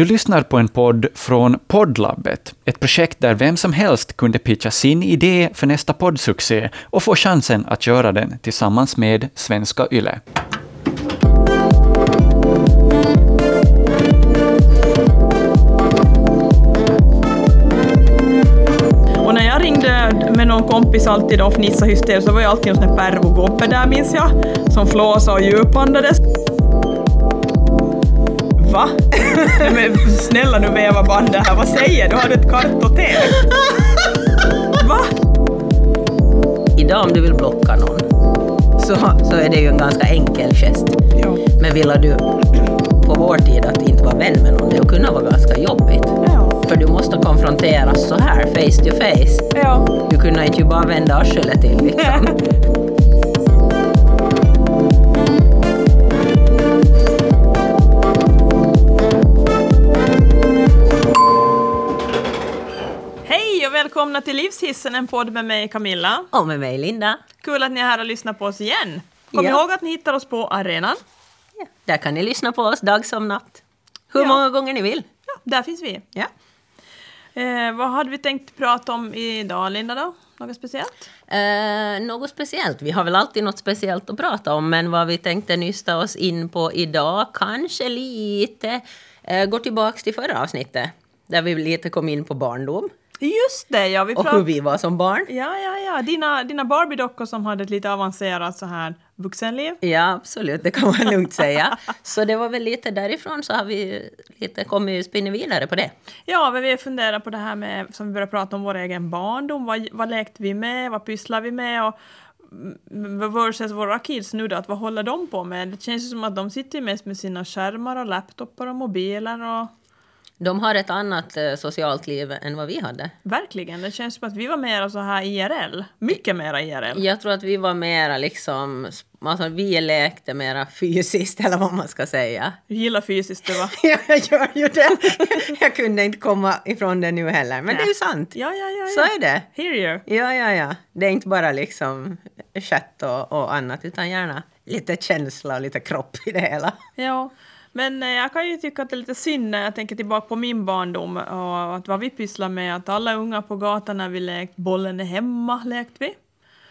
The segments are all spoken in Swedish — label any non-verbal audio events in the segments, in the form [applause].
Du lyssnar på en podd från Poddlabbet, ett projekt där vem som helst kunde pitcha sin idé för nästa poddsuccé och få chansen att göra den tillsammans med Svenska Yle. Och när jag ringde med någon kompis alltid och fnissade hysteriskt så var ju alltid en sån där pervogubbe där minns jag, som flåsade och djupandades. Va? [laughs] Men snälla nu veva bandet här, vad säger du? Har du ett kartotek? Va? Idag om du vill blocka någon så, så är det ju en ganska enkel gest. Ja. Men vill du på vår tid att inte vara vän med någon, det kunde vara ganska jobbigt. Ja. För du måste konfronteras så här, face to face. Ja. Du kunde inte ju bara vända arslet till liksom. [laughs] till Livshissen, en podd med mig Camilla. Och med mig Linda. Kul att ni är här och lyssnar på oss igen. Kom Ja. ihåg att ni hittar oss på arenan. Ja, där kan ni lyssna på oss dag som natt. Hur Ja. många gånger ni vill. Ja, där finns vi. Ja. Eh, vad hade vi tänkt prata om idag, Linda? då? Något speciellt? Eh, något speciellt? Vi har väl alltid något speciellt att prata om, men vad vi tänkte nysta oss in på idag, kanske lite, eh, går tillbaks till förra avsnittet, där vi lite kom in på barndom Just det, ja. Vi och hur vi var som barn. Ja, ja, ja. Dina, dina Barbie-dockor som hade ett lite avancerat så här vuxenliv. Ja, absolut, det kan man lugnt säga. Så det var väl lite därifrån så har vi lite kommit spinna vidare på det. Ja, men vi funderar på det här med, som vi började prata om, vår egen barndom. Vad, vad lekte vi med? Vad pysslade vi med? Och mm, versus våra kids nu då, att vad håller de på med? Det känns ju som att de sitter mest med sina skärmar och laptopar och mobiler och De har ett annat eh, socialt liv än vad vi hade. verkligen, det känns som att vi var mera så här IRL. Mycket mera IRL. Jag tror att vi var mera liksom, alltså vi lekte mera fysiskt eller vad man ska säga. Du gillar fysiskt det va? [laughs] Ja, jag gör ju det. [laughs] Jag kunde inte komma ifrån det nu heller, men det är ju sant. Ja, ja, ja. Så ja. är det. Hear you. Ja, ja, ja. Det är inte bara liksom chatt och, och annat, utan gärna lite känsla och lite kropp i det hela. Ja, men eh, jag kan ju tycka att det är lite synd när jag tänker tillbaka på min barndom och att vad vi pysslade med, att alla unga på gatan när vi lekt bollen är hemma lekte vi.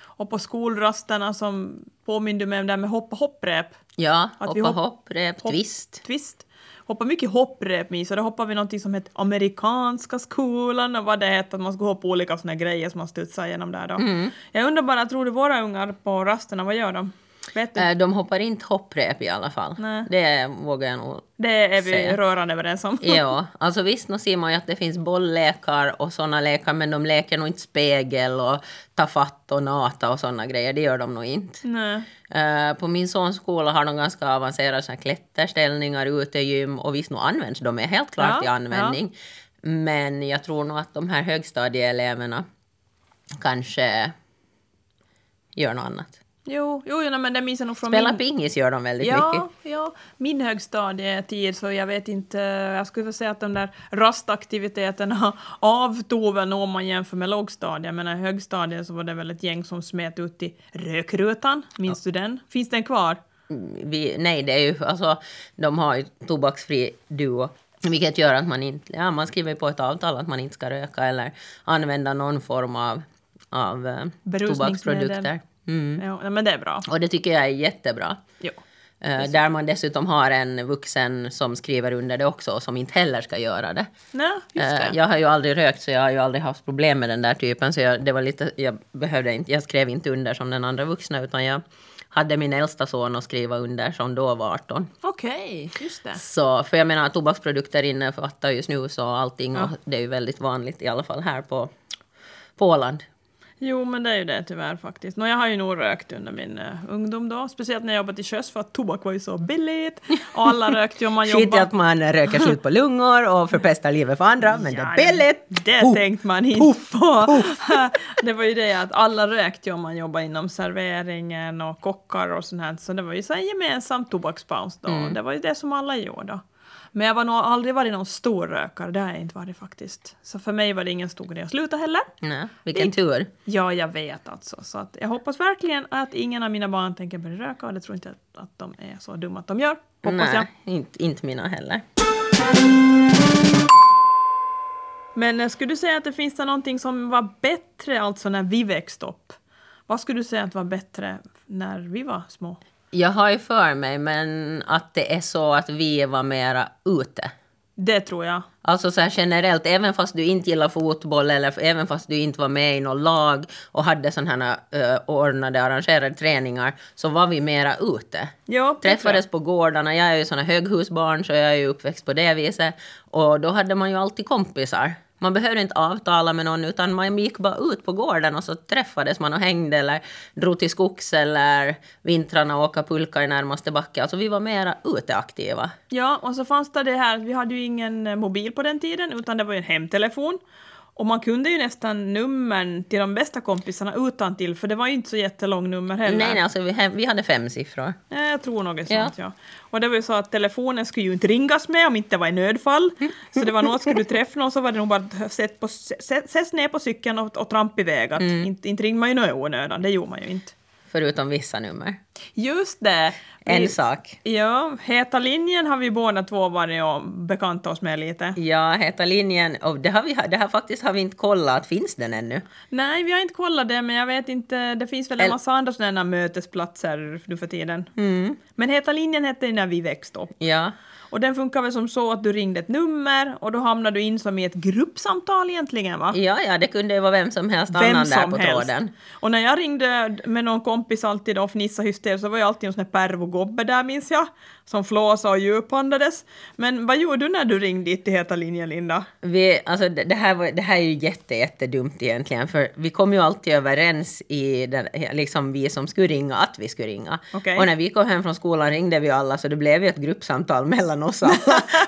Och på skolrasterna som påminde mig om det här med hoppa hopprep. Ja, Att hoppa hopp- hopp, twist. Twist. Hoppa mycket hopprep med, så då hoppade vi någonting som hette amerikanska skolan och vad det hette, att man skulle hoppa olika såna grejer som man studsar igenom där då. Mm. Jag undrar bara, tror du våra ungar på rasterna, vad gör de? Eh, De hoppar inte hopprep i alla fall. Nej. Det vågar jag nog det är vi säga. rörande överens om. Ja, [laughs] alltså visst, nu ser man ju att det finns bolllekar och sådana lekar, men de leker nog inte spegel och ta fatt och nata och sådana grejer. Det gör de nog inte. Nej. Eh, på min sons skola har de ganska avancerade såna klätterställningar, utegym och visst nu används de är helt klart Ja, i användning. Men jag tror nog att de här högstadieeleverna kanske gör något annat. Jo, jo, nej, men det minns jag nog från Spela min... pingis gör de väldigt mycket. Ja, ja, min högstadietid så jag vet inte, jag skulle vilja säga att de där rastaktiviteterna [laughs] avtog väl om man jämför med lågstadiet, men i högstadiet så var det väl ett gäng som smet ut i rökrutan, minns du den? Finns den kvar? Vi, nej, det är ju alltså, de har ju tobaksfri duo. Vilket gör att man inte, ja man skriver på ett avtal att man inte ska röka eller använda någon form av, av eh, tobaksprodukter. Mm. Ja, men det är bra. Och det tycker jag är jättebra. Jo. Eh, där man dessutom har en vuxen som skriver under det också och som inte heller ska göra det. Nej, just Eh, det. jag har ju aldrig rökt så jag har ju aldrig haft problem med den där typen så jag, det var lite, jag behövde inte, jag skrev inte under som den andra vuxna utan jag hade min äldsta son att skriva under som då var 18. Okej, just det. Så, för jag menar tobaksprodukter innefattar ju snus och allting och det är ju väldigt vanligt i alla fall här på, på Åland. Jo, men det är ju det tyvärr faktiskt. Nå, jag har ju nog rökt under min uh, ungdom då, speciellt när jag jobbade till sjöss för att tobak var ju så billigt. Och [laughs] alla rökte ju om man Skit i jobbade. att man röker slut på lungor och [laughs] förpestar livet för andra, men det är billigt! Det Puff, tänkte man inte puff, på. [laughs] det var ju det att alla rökte ju om man jobbade inom serveringen och kockar och sånt här. Så det var ju så en gemensam tobakspaus då. Mm. Det var ju det som alla gjorde då. Men jag har nog aldrig varit någon stor rökare, det har jag inte varit faktiskt. Så för mig var det ingen stor grej att sluta heller. Nej, vilken Inte- tur. Ja, jag vet alltså. Så att jag hoppas verkligen att ingen av mina barn tänker börja röka och det tror inte att, att de är så dumma att de gör. Hoppas jag. Nej, inte, inte mina heller. Men eh, skulle du säga att det finns det någonting som var bättre alltså när vi växte upp? Vad skulle du säga att var bättre när vi var små? Jag har ju för mig men att det är så att vi var mera ute. Det tror jag. Alltså så här generellt, även fast du inte gillar fotboll eller även fast du inte var med i något lag och hade sådana här uh, ordnade, arrangerade träningar, så var vi mera ute. Ja, Träffades på gårdarna. Jag är ju såna höghusbarn så jag är ju uppväxt på det viset. Och då hade man ju alltid kompisar. Man behövde inte avtala med någon utan man gick bara ut på gården och så träffades man och hängde eller drog till skogs eller vintrarna och åka pulka i närmaste backe. Alltså vi var mera uteaktiva. Ja, och så fanns det det här, vi hade ju ingen mobil på den tiden utan det var ju en hemtelefon. Och man kunde ju nästan numren till de bästa kompisarna utan till för det var ju inte så jättelång nummer heller. Nej, nej, alltså vi, vi hade fem siffror. Ja, jag tror något Ja. sånt, ja. Och det var ju så att telefonen skulle ju inte ringas med om inte det var i nödfall. [laughs] Så det var något, skulle du träffa någon så var det nog bara att sätt ner på cykeln och, och trampa iväg. Att Mm. inte, inte ringde man ju något i onödan, det gjorde man ju inte. Förutom vissa nummer. Just det! En Vi- sak. Ja, Heta linjen har vi båda två varit och bekantat oss med lite. Ja, Heta linjen. Och det har vi det har faktiskt har vi inte kollat. Finns den ännu? Nej, vi har inte kollat det, men jag vet inte, det finns väl en massa andra sådana mötesplatser nu för tiden. Mm. Men Heta linjen hette det när vi växte upp. Ja. Och den funkar väl som så att du ringde ett nummer och då hamnar du in som i ett gruppsamtal egentligen va? Ja, ja, det kunde ju vara vem som helst Vem annan där på helst. tråden. Och när jag ringde med någon kompis alltid och fnissade hysteriskt så var jag alltid en sån här pervogobbe där minns jag. Som flåsade och djupandades. Men vad gjorde du när du ringde dit till Heta linjen Linda? Vi, alltså det, här var, det här är ju jätte, jättedumt egentligen, för vi kom ju alltid överens i den, liksom vi som skulle ringa att vi skulle ringa. Okej. Och när vi kom hem från skolan ringde vi alla, så det blev ju ett gruppsamtal mellan oss [laughs] alla.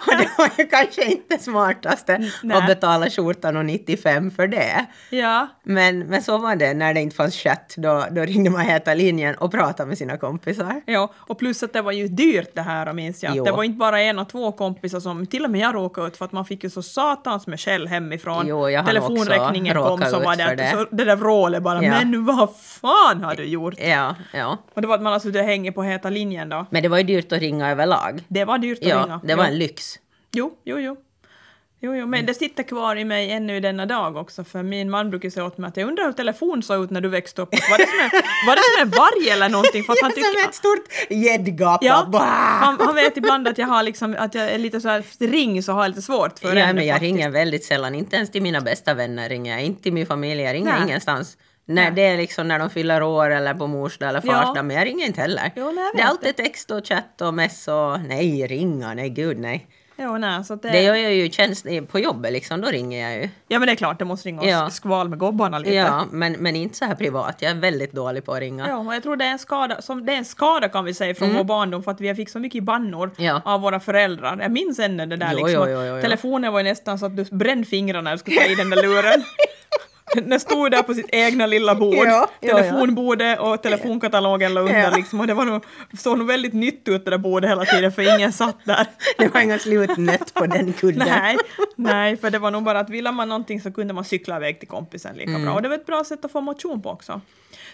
och det var ju kanske inte smartaste Nej. att betala skjortan och 95 för det. Ja, Men, men så var det när det inte fanns chatt, då, då ringde man Heta linjen och pratade med sina kompisar. ja, och plus att det var ju dyrt det här minns jag. Jo. Det var inte bara en och två kompisar som, till och med jag råkade ut för att man fick ju så satans med skäll hemifrån. Jo, jag Telefonräkningen kom ut var det, det. Så det där vrålet bara, Ja. men vad fan har du gjort? Ja, ja. Och det var att man alltså det hänger på Heta linjen då. Men det var ju dyrt att ringa överlag. Det var dyrt att Ja, det var en lyx. Jo, jo, jo. Jo, jo, men det sitter kvar i mig ännu denna dag också, för min man brukar säga åt mig att jag undrar hur telefon såg ut när du växte upp. Var det som en, var det som en varg eller någonting? För att [laughs] han Ja, som tycker, ett stort gäddgap. ja, han, han vet ibland att jag har liksom, att jag är lite så här ring så har jag lite svårt för Ja, men jag faktiskt. ringer väldigt sällan. Inte ens till mina bästa vänner ringer jag. Inte till min familj. Jag ringer Nej. ingenstans. När Nej. det är liksom när de fyller år eller på mors dag eller Ja. fars dag. Men jag ringer inte heller. Jo, nej, det är alltid text och chatt och mess och nej, ringa, nej gud nej. Jo, nej, så det, Det gör jag ju tjänst på jobbet liksom, då ringer jag ju. Ja, men det är klart, det måste ringa oss Ja. skval med gobbarna lite. Ja, men, men inte så här privat. Jag är väldigt dålig på att ringa. Ja, och jag tror det är en skada, som, det är en skada kan vi säga från vår barndom för att vi fick så mycket bannor Mm. Ja. av våra föräldrar. Jag minns ännu det där Jo, liksom. jo, jo, jo. Telefonen var ju nästan så att du brände fingrarna när du skulle ta i den där luren. [laughs] [laughs] [laughs] Den stod där på sitt egna lilla bord, Ja, telefonbordet och telefonkatalogen låg under Ja. liksom. Och det var nog, såg nog väldigt nytt ut det där bordet hela tiden för ingen satt där. [laughs] Det var inga slutnöt på den kudden. Nej, nej, för det var nog bara att ville man någonting så kunde man cykla iväg till kompisen lika Mm. bra. Och det var ett bra sätt att få motion på också.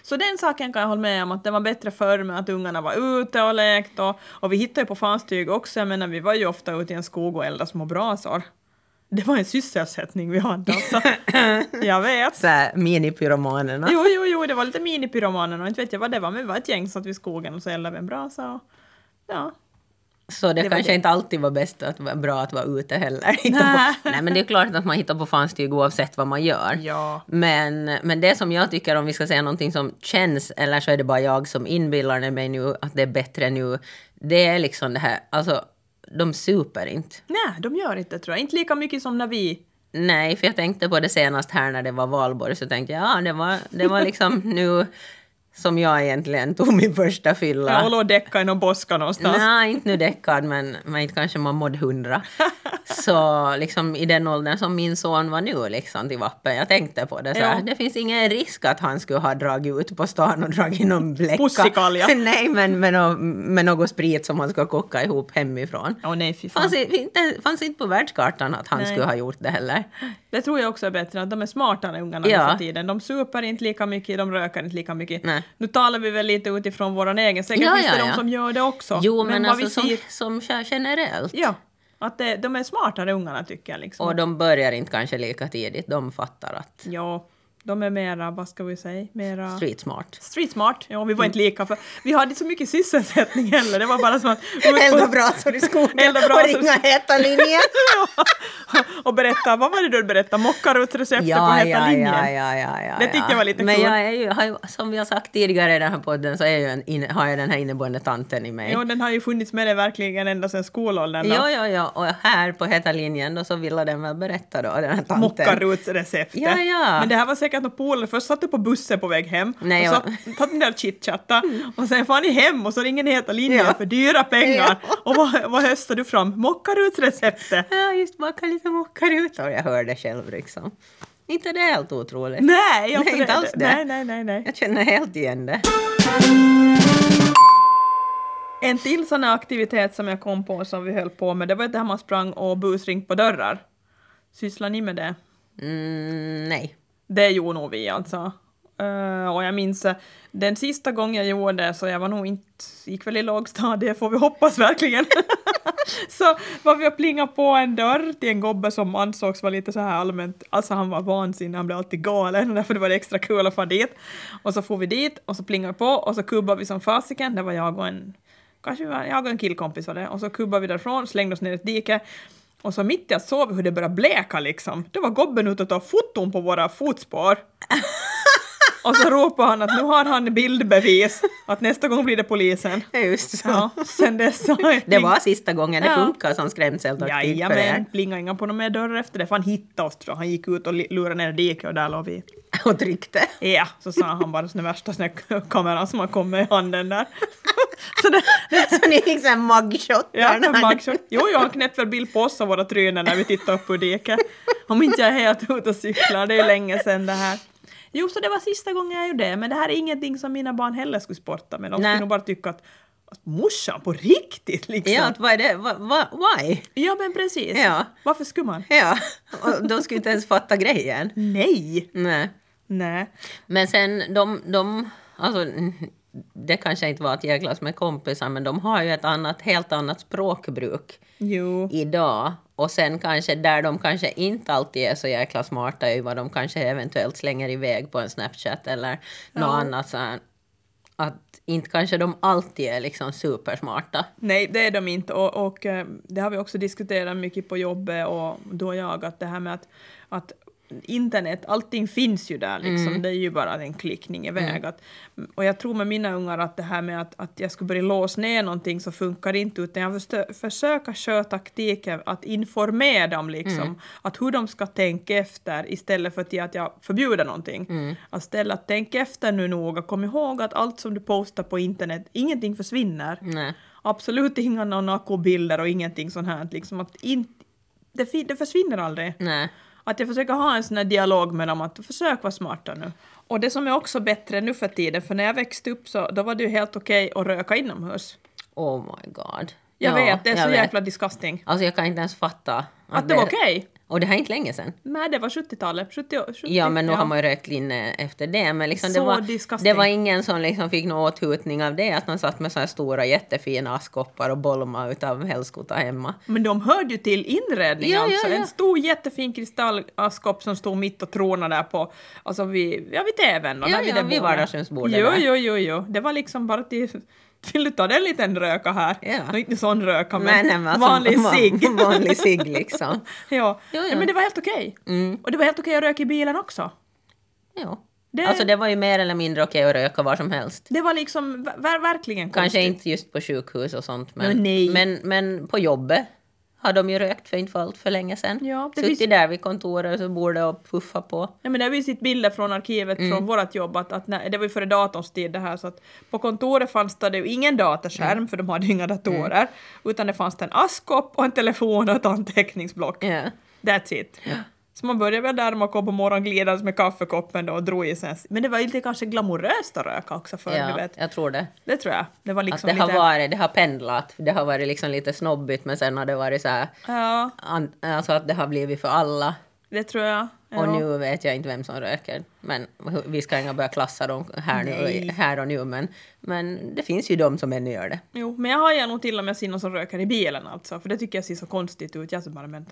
Så den saken kan jag hålla med om att det var bättre förr med att ungarna var ute och lekte och, och vi hittade ju på fanstyg också, jag menar vi var ju ofta ute i en skog och eldade små brasor. Det var en sysselsättning vi hade alltså. [laughs] Jag vet. Så här, minipyromanerna. Jo, jo, jo, det var lite minipyromanen och inte vet jag vad det var, men vi var ett gäng satt vid skogen och så eldade vi en brasa och ja. Så det, Det kanske inte alltid var bäst att vara bra att vara ute heller. [laughs] Nej. Nej men det är klart att man hittar på fanstyg oavsett vad man gör. Ja. Men, men det som jag tycker, om vi ska säga någonting som känns, eller så är det bara jag som inbillar mig nu att det är bättre nu, det är liksom det här, alltså de super inte. Nej, de gör inte tror jag. Inte lika mycket som när vi Nej, för jag tänkte på det senast här när det var valborg, så tänkte jag, ja det var, det var liksom [laughs] nu som jag egentligen tog min första fylla. Ja, och låg däcka i någon boska någonstans. Nej, inte nu däckad, men, men inte kanske man mådde hundra. [laughs] Så liksom i den åldern som min son var nu liksom till vappen, jag tänkte på det så här, Ja. det finns ingen risk att han skulle ha dragit ut på stan och dragit någon bläcka. Pussikalja. [laughs] Nej, men med, nå- med något sprit som han ska koka ihop hemifrån. Åh nej, fy fan. Fanns, inte, fanns inte på världskartan att han Nej. skulle ha gjort det heller. Det tror jag också är bättre, att de är smartare ungarna Ja. nu för tiden. De super inte lika mycket, de röker inte lika mycket. Nej. Nu talar vi väl lite utifrån vår egen, säkert Ja, finns det ja, de ja. som gör det också. Jo, men, vad alltså vi som, ser- som generellt. Ja. Att det, de är smartare ungarna tycker jag. Liksom. Och de börjar inte kanske lika tidigt. De fattar att Ja, de är mera, vad ska vi säga, mera... street smart. Street smart. Ja, vi var inte lika för vi hade inte så mycket sysselsättning heller. Det var bara som att... [laughs] Elda brasor i skogen [laughs] Elda och ringa heta linjen. [laughs] och berätta, vad var det du berättade? Mockarutsreceptet på Ja, heta ja, linjen. ja, ja, ja, ja. Det tyckte jag var lite Men kul. jag är ju, har som vi har sagt tidigare i den här podden så är jag en, har jag den här inneboende tanten i mig. Jo, den har ju funnits med dig verkligen ända sedan skolåldern. då. Ja, ja, ja. Och här på Heta linjen då så ville den väl berätta då, den här tanten. Mockarutsreceptet. Ja, ja. Men det här var säkert något polare. Först satt du på bussen på väg hem. Nej, och jag- satt, satt ni där och chitchatta. [laughs] Och sen får ni hem och så ringer ni Heta linjen Ja. för dyra pengar. Ja. Och vad, vad höstar du fram? Mockarutsreceptet. Ja, just baka lite mockar ut. Och jag hörde själv liksom. Inte det är helt otroligt. Nej, alltså Nej, inte alls det. Nej, nej, nej, nej. Jag känner helt igen det. En till sån aktivitet som jag kom på som vi höll på med, det var det här man sprang och busringt på dörrar. Sysslar ni med det? Mm, nej. Det gjorde nog vi alltså. Uh, och jag minns eh, den sista gången jag gjorde det, så jag var nog inte, gick väl i lågstadiet får vi hoppas verkligen. [laughs] så var vi och plingade på en dörr till en gobbe som ansågs vara lite så här allmänt, alltså han var vansinnig, han blev alltid galen och [laughs] därför det var det extra kul att få dit. Och så får vi dit och så plingade vi på och så kubbade vi som fasiken, det var jag och en, kanske var jag och en killkompis var det, och så kubbade vi därifrån, slängde oss ner i ett dike och så mitt i att sova hur det började bleka liksom, då var gobben ute och tog foton på våra fotspår. Och så ropar han att nu har han bildbevis, att nästa gång blir det polisen. Ja, Just så. Ja, sen dess så har Det var sista gången det Ja. funkar som skrämseltaktik för. Jajamän, plingade inga på några mer dörrar efter det, för han hittade oss tror jag. Han gick ut och lurade ner diket och där låg vi. [laughs] Och tryckte. Ja, så sa han bara sån värsta sån kameran som har kommit i handen där. [laughs] så det, det, [laughs] Så ni fick sån mugshot. ja, mugshot. Jo, jo, han knäppte väl bild på oss och våra trynen när vi tittade upp ur diket. Om inte jag är helt ute och cyklar, det är ju länge sedan det här. Jo, så det var sista gången jag gjorde det, men det här är ingenting som mina barn heller skulle sporta med. De skulle Nej. nog bara tycka att, att morsan på riktigt liksom. Ja, att vad är det? Va, va, why? Ja, men precis. Ja. Varför skulle man? Ja, och de skulle inte ens fatta grejen. Nej! Nej. Nej. Men sen de, de alltså det kanske inte var att jäklas med kompisar, men de har ju ett annat, helt annat språkbruk Jo. idag. Och sen kanske där de kanske inte alltid är så jäkla smarta ju vad de kanske eventuellt slänger iväg på en Snapchat eller något Ja. annat så här. Att inte kanske de alltid är liksom supersmarta. Nej, det är de inte. Och, och eh, det har vi också diskuterat mycket på jobbet och då jag, att det här med att, att internet, allting finns ju där liksom. Det är ju bara en klickning iväg. Att, och jag tror med mina ungar att det här med att, att jag skulle börja låsa ner någonting så funkar det inte, utan jag förstö- försöker köra taktiken att informera dem liksom, att hur de ska tänka efter istället för att jag förbjuder någonting. Att ställa att tänk efter nu noga, kom ihåg att allt som du postar på internet, ingenting försvinner. Nej. Absolut inga nakobilder och ingenting sånt här. Liksom att in, det, det försvinner aldrig. Nej. Att jag försöker ha en sån här dialog med dem att försök vara smarta nu. Och det som är också bättre nu för tiden, för när jag växte upp så då var det ju helt okej att röka inomhus. Oh my god. Jag Ja, vet, det är så vet. jäkla disgusting. Alltså jag kan inte ens fatta. Att det var okej? Och det här är inte länge sedan. Nej, det var 70-talet. 70, 70, Ja, men nu har man ju rökt linne efter det. Men liksom det, var, disgusting. det var ingen som liksom fick någon åthutning av det. Att man satt med så här stora jättefina askkoppar och bolma utav helskota hemma. Men de hörde ju till inredningen Ja, ja, alltså. ja. En stor jättefin kristallaskkopp som stod mitt och trånade där på, alltså vid, ja vid tvn. Ja, ja, vid bordet. vardagsrumsbordet Jo, jo, jo, jo. Det var liksom bara till, vill du ta den liten röka här? Ja. Nå, inte sån röka, men, men alltså, vanlig van- cigg. [laughs] vanlig cigg, liksom. [laughs] ja. Jo, ja, men det var helt okej. Mm. Och det var helt okej att röka i bilen också. Jo. Det- Alltså det var ju mer eller mindre okej att röka var som helst. Det var liksom ver- verkligen Kanske konstigt. inte just på sjukhus och sånt. Men, Men nej. men, men på jobbet har de ju rökt för inte för allt för länge sedan. Ja, det Suttit finns- där vid kontoret så borde och puffa på. Ja, men det vi sett bilder från arkivet Mm. från vårt jobb, att, att när, det var ju före datorns tid det här, så att på kontoret fanns det ju ingen dataskärm, Mm. för de hade ju inga datorer, utan det fanns en askkopp och en telefon och ett anteckningsblock. Ja. That's it. Så man började väl där man kom på morgonen glidandes med kaffekoppen då och drog i sig. en- Men det var ju lite kanske glamoröst att röka också förr, du ja, vet. jag tror det. Det tror jag. Det var Att liksom det har lite... varit, det har pendlat. Det har varit liksom lite snobbigt men sen har det varit så här, Ja, an, alltså att det har blivit för alla. det tror jag. Och Ja. nu vet jag inte vem som röker. Men vi ska inte börja klassa dem här, nu, här och nu. Men, men det finns ju de som ännu gör det. Jo, men jag har ju nog till och med sett någon som röker i bilen alltså, för det tycker jag ser så konstigt ut. Jag så bara, men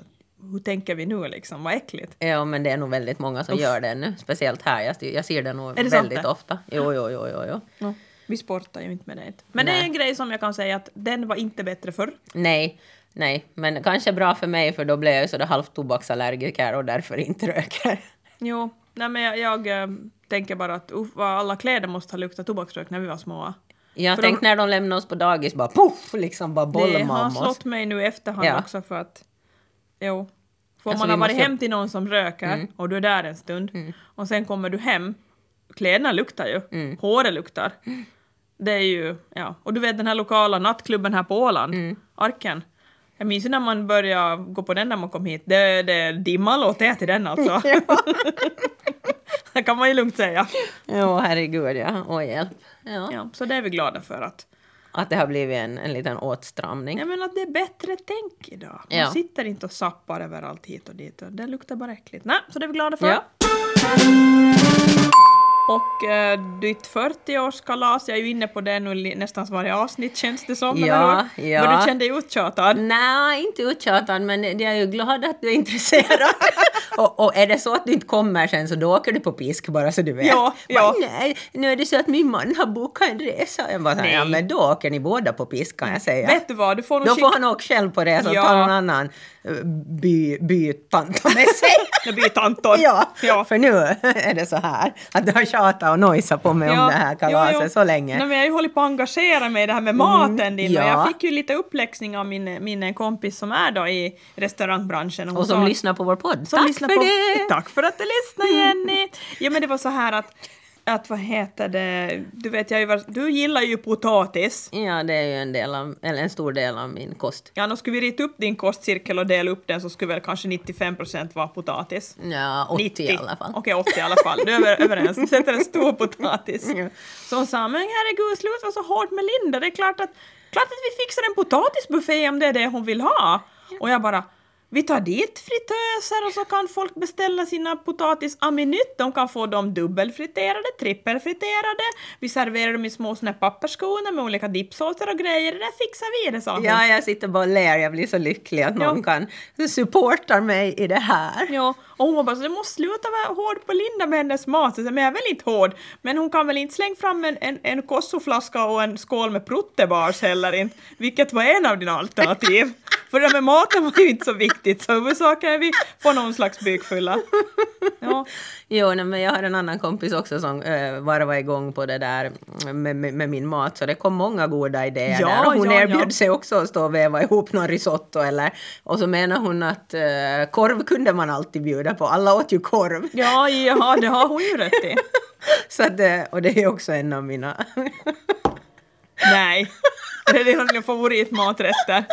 hur tänker vi nu liksom? Vad äckligt. Ja, men det är nog väldigt många som Uff. gör det nu. Speciellt här. Jag, jag ser det nog det sant väldigt det? ofta. Jo, jo, jo, jo, jo. No, vi sportar ju inte med det. Men det är Nej. en grej som jag kan säga att den var inte bättre förr. Nej, nej. Men kanske bra för mig för då blev jag ju sådär halvt tobaksallergiker och därför inte röker. Jo, nej men jag, jag eh, tänker bara att uff, alla kläder måste ha luktat tobaksrök när vi var små. Jag tänkte de- när de lämnade oss på dagis bara poff, liksom bara Det bolmade har slått mig nu i efterhand Ja. också för att jo, får Alltså, man vi ha varit måste- hem till någon som röker Mm. och du är där en stund och sen kommer du hem, kläderna luktar ju, Mm. håret luktar. Det är ju, ja. Och du vet den här lokala nattklubben här på Åland, Mm. Arken. Jag minns ju när man började gå på den när man kom hit, det, det dimma låter jag till den alltså. [laughs] [laughs] det kan man ju lugnt säga. Jo, herregud ja. Och hjälp. Ja. Ja, så det är vi glada för att, Att det har blivit en, en liten åtstramning. jag menar att det är bättre tänk idag. Man Ja. sitter inte och sappar överallt hit och dit och det luktar bara äckligt. Nej, så det är vi glada för. Ja. Och eh, ditt 40-årskalas, jag är ju inne på det nu nästan varje avsnitt känns det som, Ja, ja. Men du kände dig uttjatad? Nej, inte uttjatad, men jag är ju glad att du är intresserad. [laughs] och, och är det så att du inte kommer sen så då åker du på pisk bara så du vet. Ja, ja. Bara, Nej, nu är det så att min man har bokat en resa. Jag bara, här, ja Nej. men då åker ni båda på pisk kan jag säga. Vet du vad, du får nog Då får han åka själv på resa och Ja. ta någon annan eh, by, bytant med sig. [laughs] Nu blir tantor. ja, ja. för nu [laughs] är det så här att du har tjatat och nojsat på mig om det här kalaset jo, jo. så länge. Nej, men jag har ju hållit på att engagera mig i det här med maten din och ja. jag fick ju lite uppläxning av min, min kompis som är då i restaurangbranschen. hon och som sa- lyssnar på vår podd. Tack för på, det! Tack för att du lyssnar Jenny! Ja men det var så här att, att vad heter det, du vet jag ju varit- du gillar ju potatis. Ja, det är ju en, del av, eller en stor del av min kost. Ja, nu skulle vi rita upp din kostcirkel och dela upp den så skulle väl kanske 95 procent vara potatis. Ja, 80 i alla fall. Okej, 80 i alla fall. Du är över- överens. Vi sätter en stor potatis. [laughs] Ja. Så hon sa, men herregud, sluta vara så hårt med Linda. Det är klart att, klart att vi fixar en potatisbuffé om det är det hon vill ha. Och jag bara, vi tar dit fritöser och så kan folk beställa sina potatis à minute. De kan få dem dubbelfriterade, trippelfriterade. Vi serverar dem i små såna med olika dippsåser och grejer. Det där fixar vi, det sa hon. Ja, jag sitter bara och ler. Jag blir så lycklig att någon Ja. kan supporta mig i det här. Ja, och hon var bara så du måste sluta vara hård på Linda med hennes mat. Så men jag är väl inte hård, men hon kan väl inte slänga fram en, en, en kossoflaska och en skål med prottebars heller inte, vilket var en av dina alternativ. För det där med maten var ju inte så viktigt, så huvudsaken är vi får någon slags bykfylla. Ja, Jo, nej, men jag har en annan kompis också som uh, varvar igång på det där med, med, med min mat, så det kom många goda idéer Ja, där. Och hon ja, erbjöd ja. sig också att stå och väva ihop någon risotto eller... Och så menar hon att eh, korv kunde man alltid bjuda på. Alla åt ju korv. ja, ja det har hon ju rätt i. Så att, eh, och det är också en av mina... Nej, det är en av dina favoritmaträtter.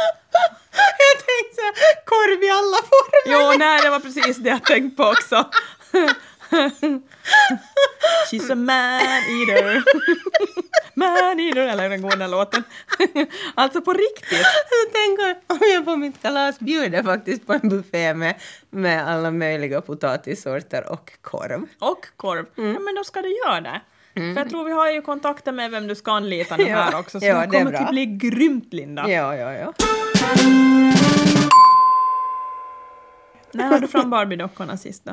[laughs] jag tänkte så här, korv i alla former. Jo, nej, det var precis det jag tänkte på också. [laughs] She's a man-eater. [laughs] Man-eater, eller hur den går den här låten. Alltså på riktigt. Jag tänker om jag på mitt kalas bjuder faktiskt på en buffé med, med alla möjliga potatissorter och korv. Och korv. Ja, men då ska du göra det. För jag tror vi har ju kontakter med vem du ska anlita nu Ja, här också, så ja, det kommer att bli grymt, Linda. Ja, ja, ja. När har du fram Barbie-dockorna sist då?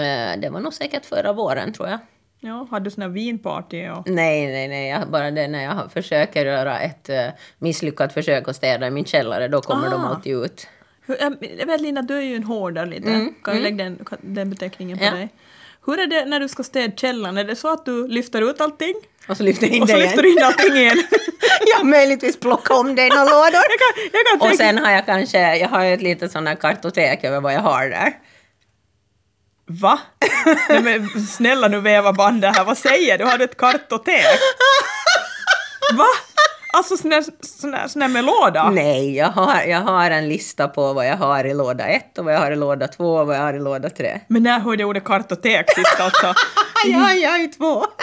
Eh, Det var nog säkert förra våren tror jag. Ja, hade du sån här vinparty och... Nej, nej, nej. Jag, bara det när jag försöker göra ett uh, misslyckat försök att städa i min källare, då kommer de Ah. alltid ut. Jag jag vet Linda, du är ju en hårdare lite. Mm, Kan vi lägga den, den beteckningen på Ja. dig? Hur är det när du ska städa källaren? Är det så att du lyfter ut allting? Och så lyfter in Och så det lyfter igen. du in allting igen? [laughs] jag möjligtvis plocka om det i några lådor. jag kan, jag kan Och tänka... sen har jag kanske, jag har ett litet sånt här kartotek över vad jag har där. Va? Nej, men snälla nu väva bandet här, vad säger du? Har du ett kartotek? [laughs] Va? Alltså sån där, sån där, sån där med låda? Nej, jag har, jag har en lista på vad jag har i låda 1 och vad jag har i låda 2 och vad jag har i låda 3. Men när hörde jag ordet kartotek sist alltså? Ja, jag ju två. [laughs]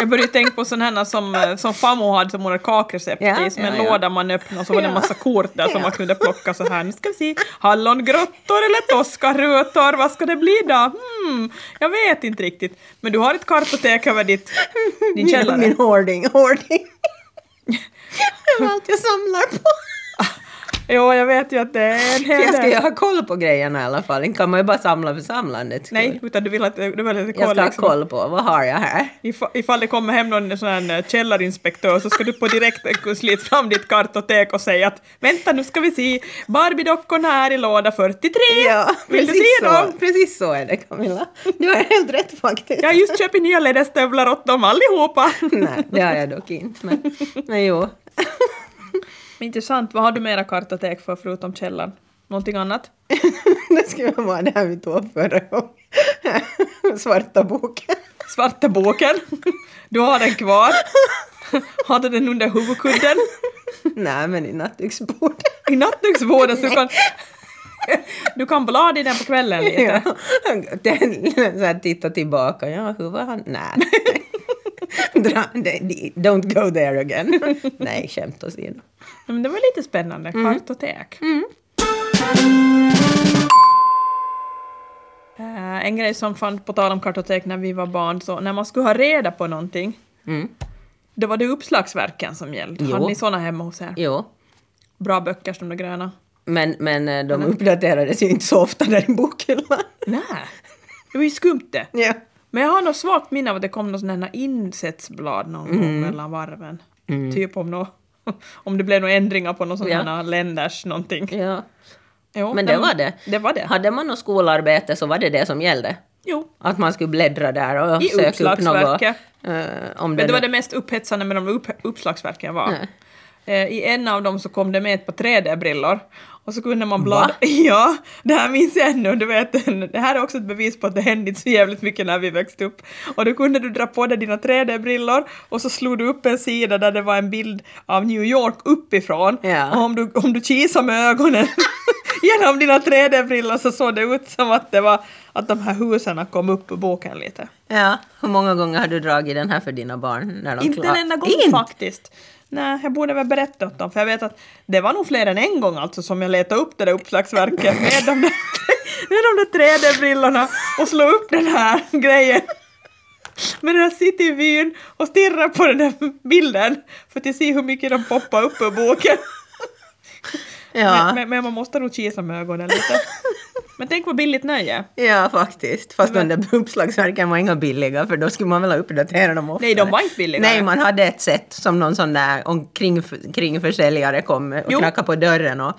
Jag började tänka på sådana som, eh, som farmor hade som hon hade kakrecept Ja, i, som en ja, ja. låda man öppnade och så var det en Ja. massa kort där som Ja. man kunde plocka så här. Nu ska vi se, hallongrottor eller toskarutor, vad ska det bli då? Hmm, jag vet inte riktigt. Men du har ett kartotek över ditt, din källare. Min hoarding, hoarding. Det är allt jag samlar på. Jo, jag vet ju att det är en hel Jag ska del. ju ha koll på grejerna i alla fall. Inte kan man ju bara samla för samlandets skull. Nej, utan du vill att du vill att det Jag ska ha liksom, koll på vad har jag här. Ifall, ifall det kommer hem någon sån här eh, källarinspektör så ska du på direkt slita fram ditt kartotek och säga att vänta nu ska vi se Barbie-dockorna här i låda 43. Ja, Vill du precis se så. dem? Precis så är det Camilla. Du har helt rätt faktiskt. Jag har just köpt nya läderstövlar åt dem allihopa. [laughs] Nej, det har jag dock inte. Men, men jo. Intressant, vad har du mera kartotek för förutom källan? Någonting annat? [laughs] Det skulle vara det här vi tog förra gången. Svarta boken. Svarta boken. Du har den kvar. Har du den under huvudkudden? Nej, men i nattduksbordet. I nattduksbordet så du kan... Du kan blada i den på kvällen lite. Ja. Den, så här, titta tillbaka. Ja, hur var han? Nej. Don't go there again. [laughs] Nej, skämt åsido. Men det var lite spännande. Kartotek. Eh, en grej som fann på tal om kartotek när vi var barn, så när man skulle ha reda på någonting, Mm. då var det uppslagsverken som gällde. Har ni såna hemma hos er? Jo. Bra böcker som de gröna? Men, men eh, de uppdaterades ju inte så ofta där i bokhyllan. Nej, det var ju skumt det. Ja. Men jag har något svagt minne av att det kom något sådana här insättsblad någon Mm. gång mellan varven. Typ om nå [laughs] om det blev några ändringar på någon sån Ja. här länders någonting. ja. Jo, Men det var det. Det var det. Hade man något skolarbete så var det det som gällde. Jo. Att man skulle bläddra där och I söka upp något. eh, om Men det det var det mest upphetsande med de upp, uppslagsverken var. Nej. Eh, I en av dem så kom det med ett par 3D-brillor. Och så kunde man blada... Va? [laughs] Ja, det här minns jag ännu. Du vet, [laughs] det här är också ett bevis på att det hände inte så jävligt mycket när vi växte upp. Och då kunde du dra på dig dina 3D-brillor och så slog du upp en sida där det var en bild av New York uppifrån. Ja. Och om du, om du kisade med ögonen [laughs] genom dina 3D-brillor så såg det ut som att det var att de här husen kom upp på boken lite. Ja, hur många gånger har du dragit den här för dina barn? När de Inte en enda gång Inte? faktiskt. Nej, jag borde väl berätta åt dem, för jag vet att det var nog fler än en gång alltså som jag letade upp det där uppslagsverket med de där, med de där 3D-brillorna och slog upp den här grejen med den här cityvyn och stirra på den där bilden för att se hur mycket de poppar upp ur boken. Ja. Men, men, men man måste nog kisa med ögonen lite. [laughs] Men tänk vad billigt nöje. Ja, faktiskt. Fast de där uppslagsverken var inga billiga, för då skulle man väl ha uppdaterat dem oftare. Nej, de var inte billiga. Nej, man hade ett sätt som någon sån där omkring, kringförsäljare kom och Jo. knackade på dörren och,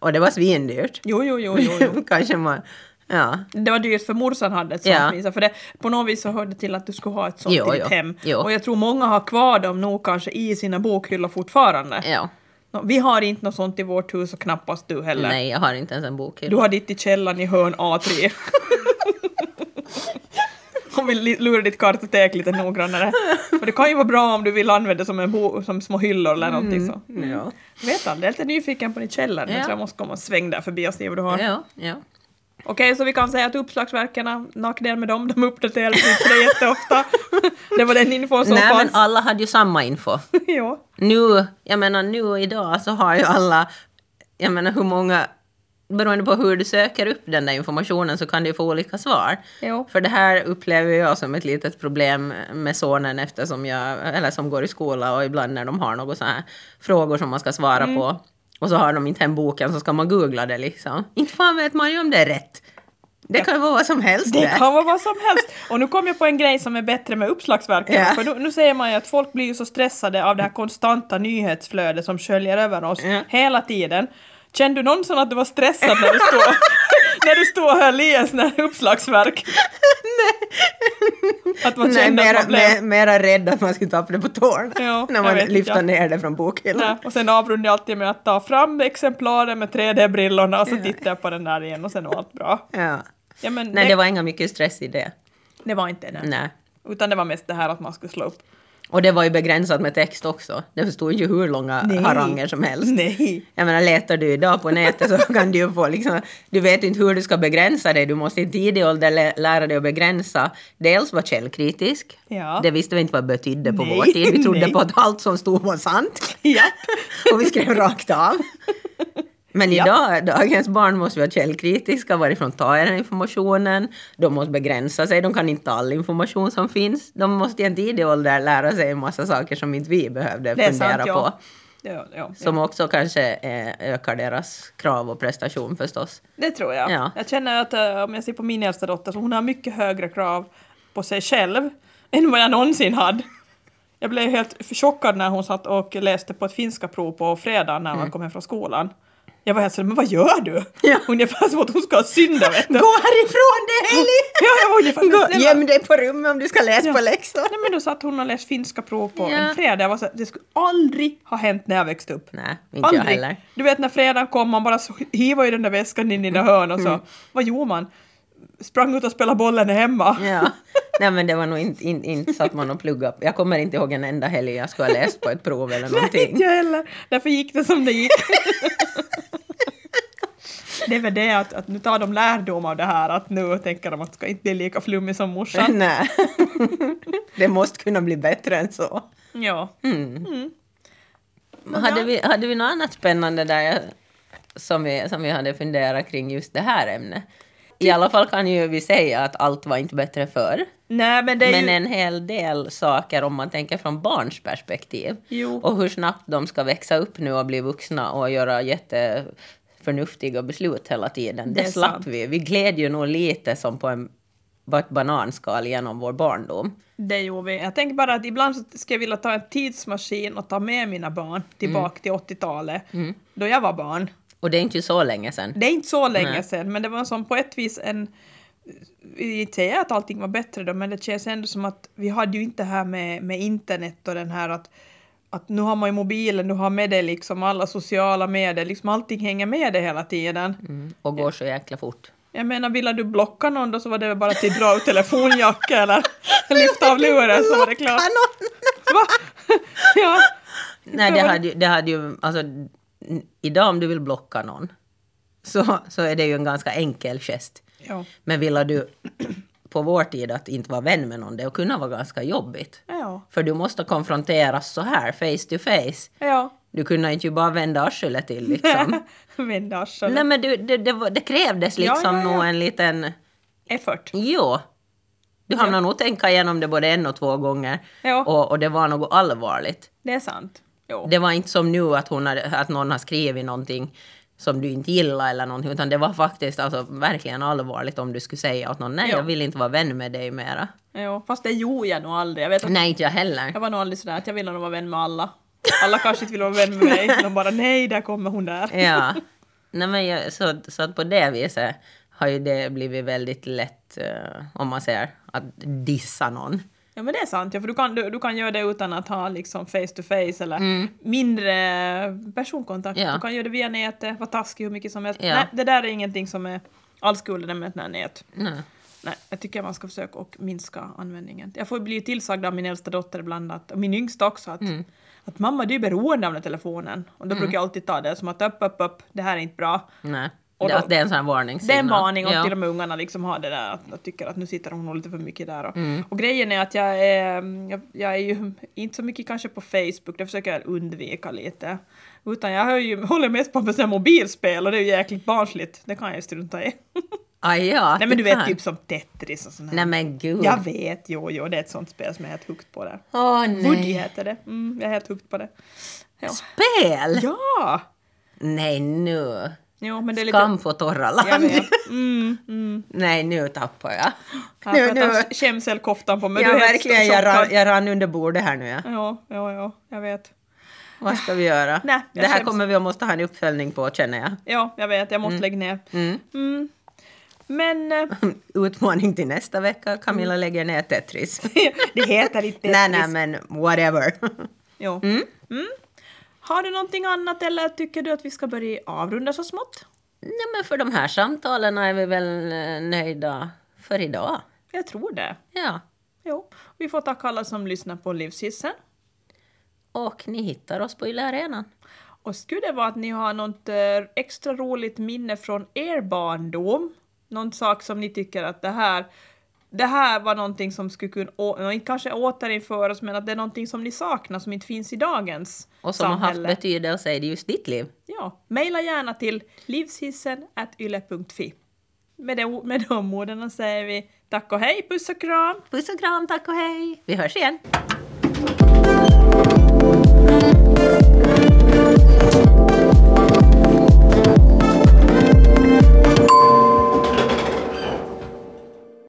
och det var svindyrt. Jo, jo, jo, jo. jo. [laughs] Kanske man... Ja. Det var dyrt för morsan hade ett sånt Ja. för det på något vis så hörde till att du skulle ha ett sånt Jo, i ditt jo, hem. jo. Och jag tror många har kvar dem nog kanske i sina bokhyllor fortfarande. ja. Vi har inte något sånt i vårt hus och knappast du heller. Nej, jag har inte ens en bokhylla. Du har ditt i källaren i hörn A3. Om vi lurar ditt kartotek lite noggrannare. Och det kan ju vara bra om du vill använda det som, en bo- som små hyllor eller någonting så. Ja. Jag vet aldrig, jag är lite nyfiken på din källare. Jag Ja. tror jag måste komma och sväng där förbi och se vad du har. Ja, ja. Okej, så vi kan säga att uppslagsverken, nackdel med dem, de uppdateras inte jätteofta. det var den info som Nej, men fanns. alla hade ju samma info. [laughs] ja. Nu, jag menar nu idag så har ju alla, jag menar hur många, beroende på hur du söker upp den där informationen så kan du få olika svar. Jo. För det här upplever jag som ett litet problem med sonen eftersom jag, eller som går i skola och ibland när de har några så här frågor som man ska svara Mm. på och så har de inte hem boken så ska man googla det liksom. Inte fan vet man ju om det är rätt. Det kan vara vad som helst. Det kan vara vad som helst. Och nu kom jag på en grej som är bättre med uppslagsverken. Ja. För nu, nu säger man ju att folk blir ju så stressade av det här konstanta nyhetsflödet som sköljer över oss Ja. hela tiden. Kände du någonsin att du var stressad när du står, [laughs] när du står och höll i en sån här uppslagsverk? Att man Nej, kände att mera, man blev... me- mera rädd att man skulle tappa det på tårna. Ja, [laughs] när man lyfter ja. ner det från bokhyllan. Nej, och sen avrundade jag alltid med att ta fram exemplaren med 3D-brillorna och så tittar jag på den där igen och sen var allt bra. Ja. Ja, men Nej, det, det var inga mycket stress i det. det var inte det. Nej. Utan det var mest det här att man skulle slå upp. Och det var ju begränsat med text också. Det stod ju hur långa Nej. haranger som helst. Nej. Jag menar, letar du idag på nätet så [laughs] kan du ju få liksom, du vet inte hur du ska begränsa dig. Du måste i tidig ålder lä- lära dig att begränsa. Dels vara källkritisk. Ja. Det visste vi inte vad det betydde på Nej, vår tid. Vi trodde nej. på att allt som stod var sant. Ja. [laughs] Och vi skrev rakt av. [laughs] Men Ja. idag, dagens barn måste vara källkritiska. Varifrån tar jag den informationen? De måste begränsa sig. De kan inte all information som finns. De måste i en tidig ålder lära sig en massa saker som inte vi behövde Det fundera sant, på. ja. Ja, ja, Som ja. också kanske eh, ökar deras krav och prestation förstås. Det tror jag. Ja. Jag känner att eh, om jag ser på min äldsta dotter så hon har mycket högre krav på sig själv [laughs] än vad jag någonsin hade. Jag blev helt chockad när hon satt och läste på ett finska prov på fredag när man kom hem från skolan. Jag var helt så men vad gör du? Ja. [laughs] Ungefär som att hon ska synda vet du. Gå härifrån det Heli! Ja, jag var ungefär, Gå, snälla. göm dig på rummet om du ska läsa Ja. på läxor. Nej men då satt hon och läste finska prov på Ja. en fredag. Jag var så, här, det skulle aldrig ha hänt när jag växte upp. Nej, inte jag Aldrig. heller. Du vet när fredagen kom, man bara hivade i den där väskan in i det hörn och så, Mm. vad gjorde man? Sprang ut och spelade bollen hemma. Ja. Nej men det var nog inte, inte, inte så att man och plugga. Jag kommer inte ihåg en enda helg jag skulle ha läst på ett prov eller [laughs] Nej, någonting. inte jag heller. Därför gick det som det gick. [laughs] det är väl det att, att nu tar de lärdom av det här, att nu tänker de att ska inte bli lika flummig som morsan. [laughs] Nej. det måste kunna bli bättre än så. Ja. Mm. Men Hade, vi, hade vi något annat spännande där som, vi, som vi hade funderat kring just det här ämnet? I alla fall kan ju vi säga att allt var inte bättre förr. Nej men det är Men ju... en hel del saker om man tänker från barns perspektiv. Jo. Och hur snabbt de ska växa upp nu och bli vuxna och göra jätteförnuftiga beslut hela tiden. Det Det, slapp sant. vi. Vi gled ju nog lite som på en, ett bananskal genom vår barndom. Det gjorde vi. Jag tänker bara att ibland så skulle jag vilja ta en tidsmaskin och ta med mina barn tillbaka till 80-talet, då jag var barn. Och det är inte så länge sedan. Det är inte så länge Nej. sedan, men det var som på ett vis en... Vi säger att allting var bättre då, men det känns ändå som att vi hade ju inte det här med, med internet och den här att, att nu har man ju mobilen, du har med dig liksom alla sociala medier, liksom allting hänger med dig hela tiden. Mm. Och går så jäkla fort. Jag menar, ville du blocka någon då så var det väl bara att dra ut telefonjacka eller [laughs] lyfta av luren så var det klart. Va? [laughs] ja. Nej, det hade, det hade ju... Alltså, idag om du vill blocka någon så, så är det ju en ganska enkel gest. Ja. Men vill du på vår tid att inte vara vän med någon, det kunde vara ganska jobbigt. Ja. För du måste konfronteras så här, face to face. Ja. Du kunde inte ju bara vända arslet till liksom. [laughs] Vända arslet. Nej men du, det, det, det krävdes liksom ja, ja. nog en liten... Effort. Jo. Du hamnar nog tänka igenom det både en och två gånger. Ja. Och, och det var något allvarligt. Det är sant. Jo. Det var inte som nu att, hon hade, att någon har skrivit någonting som du inte gillar eller någonting, utan det var faktiskt alltså, verkligen allvarligt om du skulle säga åt någon nej, Ja. jag vill inte vara vän med dig mera. Jo, fast det gjorde jag nog aldrig. Jag vet att Nej, inte jag heller. jag var nog aldrig sådär att jag ville nog vara vän med alla. Alla kanske inte ville vara vän med mig. [laughs] De bara nej, där kommer hon där. Ja. [laughs] Nej, men jag, så, så att på det viset har ju det blivit väldigt lätt, eh, om man säger, att dissa någon. Ja men det är sant, ja, för du kan, du, du kan göra det utan att ha liksom face to face eller Mm. mindre personkontakt. Ja. Du kan göra det via nätet, vara taskig hur mycket som helst. Ja. Nej, det där är ingenting som är all skulden med ett här nät. Nej. Nej, jag tycker man ska försöka och minska användningen. Jag får bli tillsagd av min äldsta dotter ibland, att, och min yngsta också, att, Mm. att mamma du är beroende av den här telefonen. Och då brukar jag alltid ta det som att upp, upp, upp, det här är inte bra. Nej. Och det, då- att det är en sån här Det är en varning och ja. till och med ungarna liksom har det där att, att tycker att nu sitter hon nog lite för mycket där. Och, Mm. och grejen är att jag är, jag, jag är ju inte så mycket kanske på Facebook, det försöker jag undvika lite. Utan jag ju, håller mest på med mobilspel och det är ju jäkligt barnsligt. Det kan jag ju strunta i. Aj, ja, [laughs] Nej men du vet kan. typ som Tetris och sånt här. Nej men gud. Jag vet, jo jo, det är ett sånt spel som jag är helt hooked på där. Åh Woody nej. heter det. Mm, jag är helt hooked på det. Ja. Spel? ja! Nej nu. Jo, men det är lite... Skam på torra land. [laughs] Mm, mm. Nej, nu tappar jag. Nu, nu. ta skämselkoftan på mig. Ja, verkligen. Jag rann, jag rann under bordet här nu. Ja. Ja, ja, ja, jag vet. Vad ska vi göra? [sighs] Nej, det här kommer vi att måste ha en uppföljning på, känner jag. Ja, jag vet, jag måste lägga ner. Mm. Mm. Men eh, [laughs] Utmaning till nästa vecka. Camilla lägger ner Tetris. [laughs] det heter inte Tetris. nej, nej, men whatever. Jo. Mm. Har du någonting annat eller tycker du att vi ska börja avrunda så smått? nej, men för de här samtalen är vi väl eh, nöjda för idag. Jag tror det. Ja. Jo, vi får tacka alla som lyssnar på Livshissen. Och ni hittar oss på Yle Arenan. Och skulle det vara att ni har något eh, extra roligt minne från er barndom, någon sak som ni tycker att det här, det här var någonting som skulle kunna, å, kanske återinföras, men att det är någonting som ni saknar som inte finns i dagens Och som har samhälle. haft betydelse i just ditt liv. Ja, mejla gärna till livshissen.yle.fi. Med, det, med de orden säger vi tack och hej, puss och kram! Puss och kram, tack och hej! Vi hörs igen!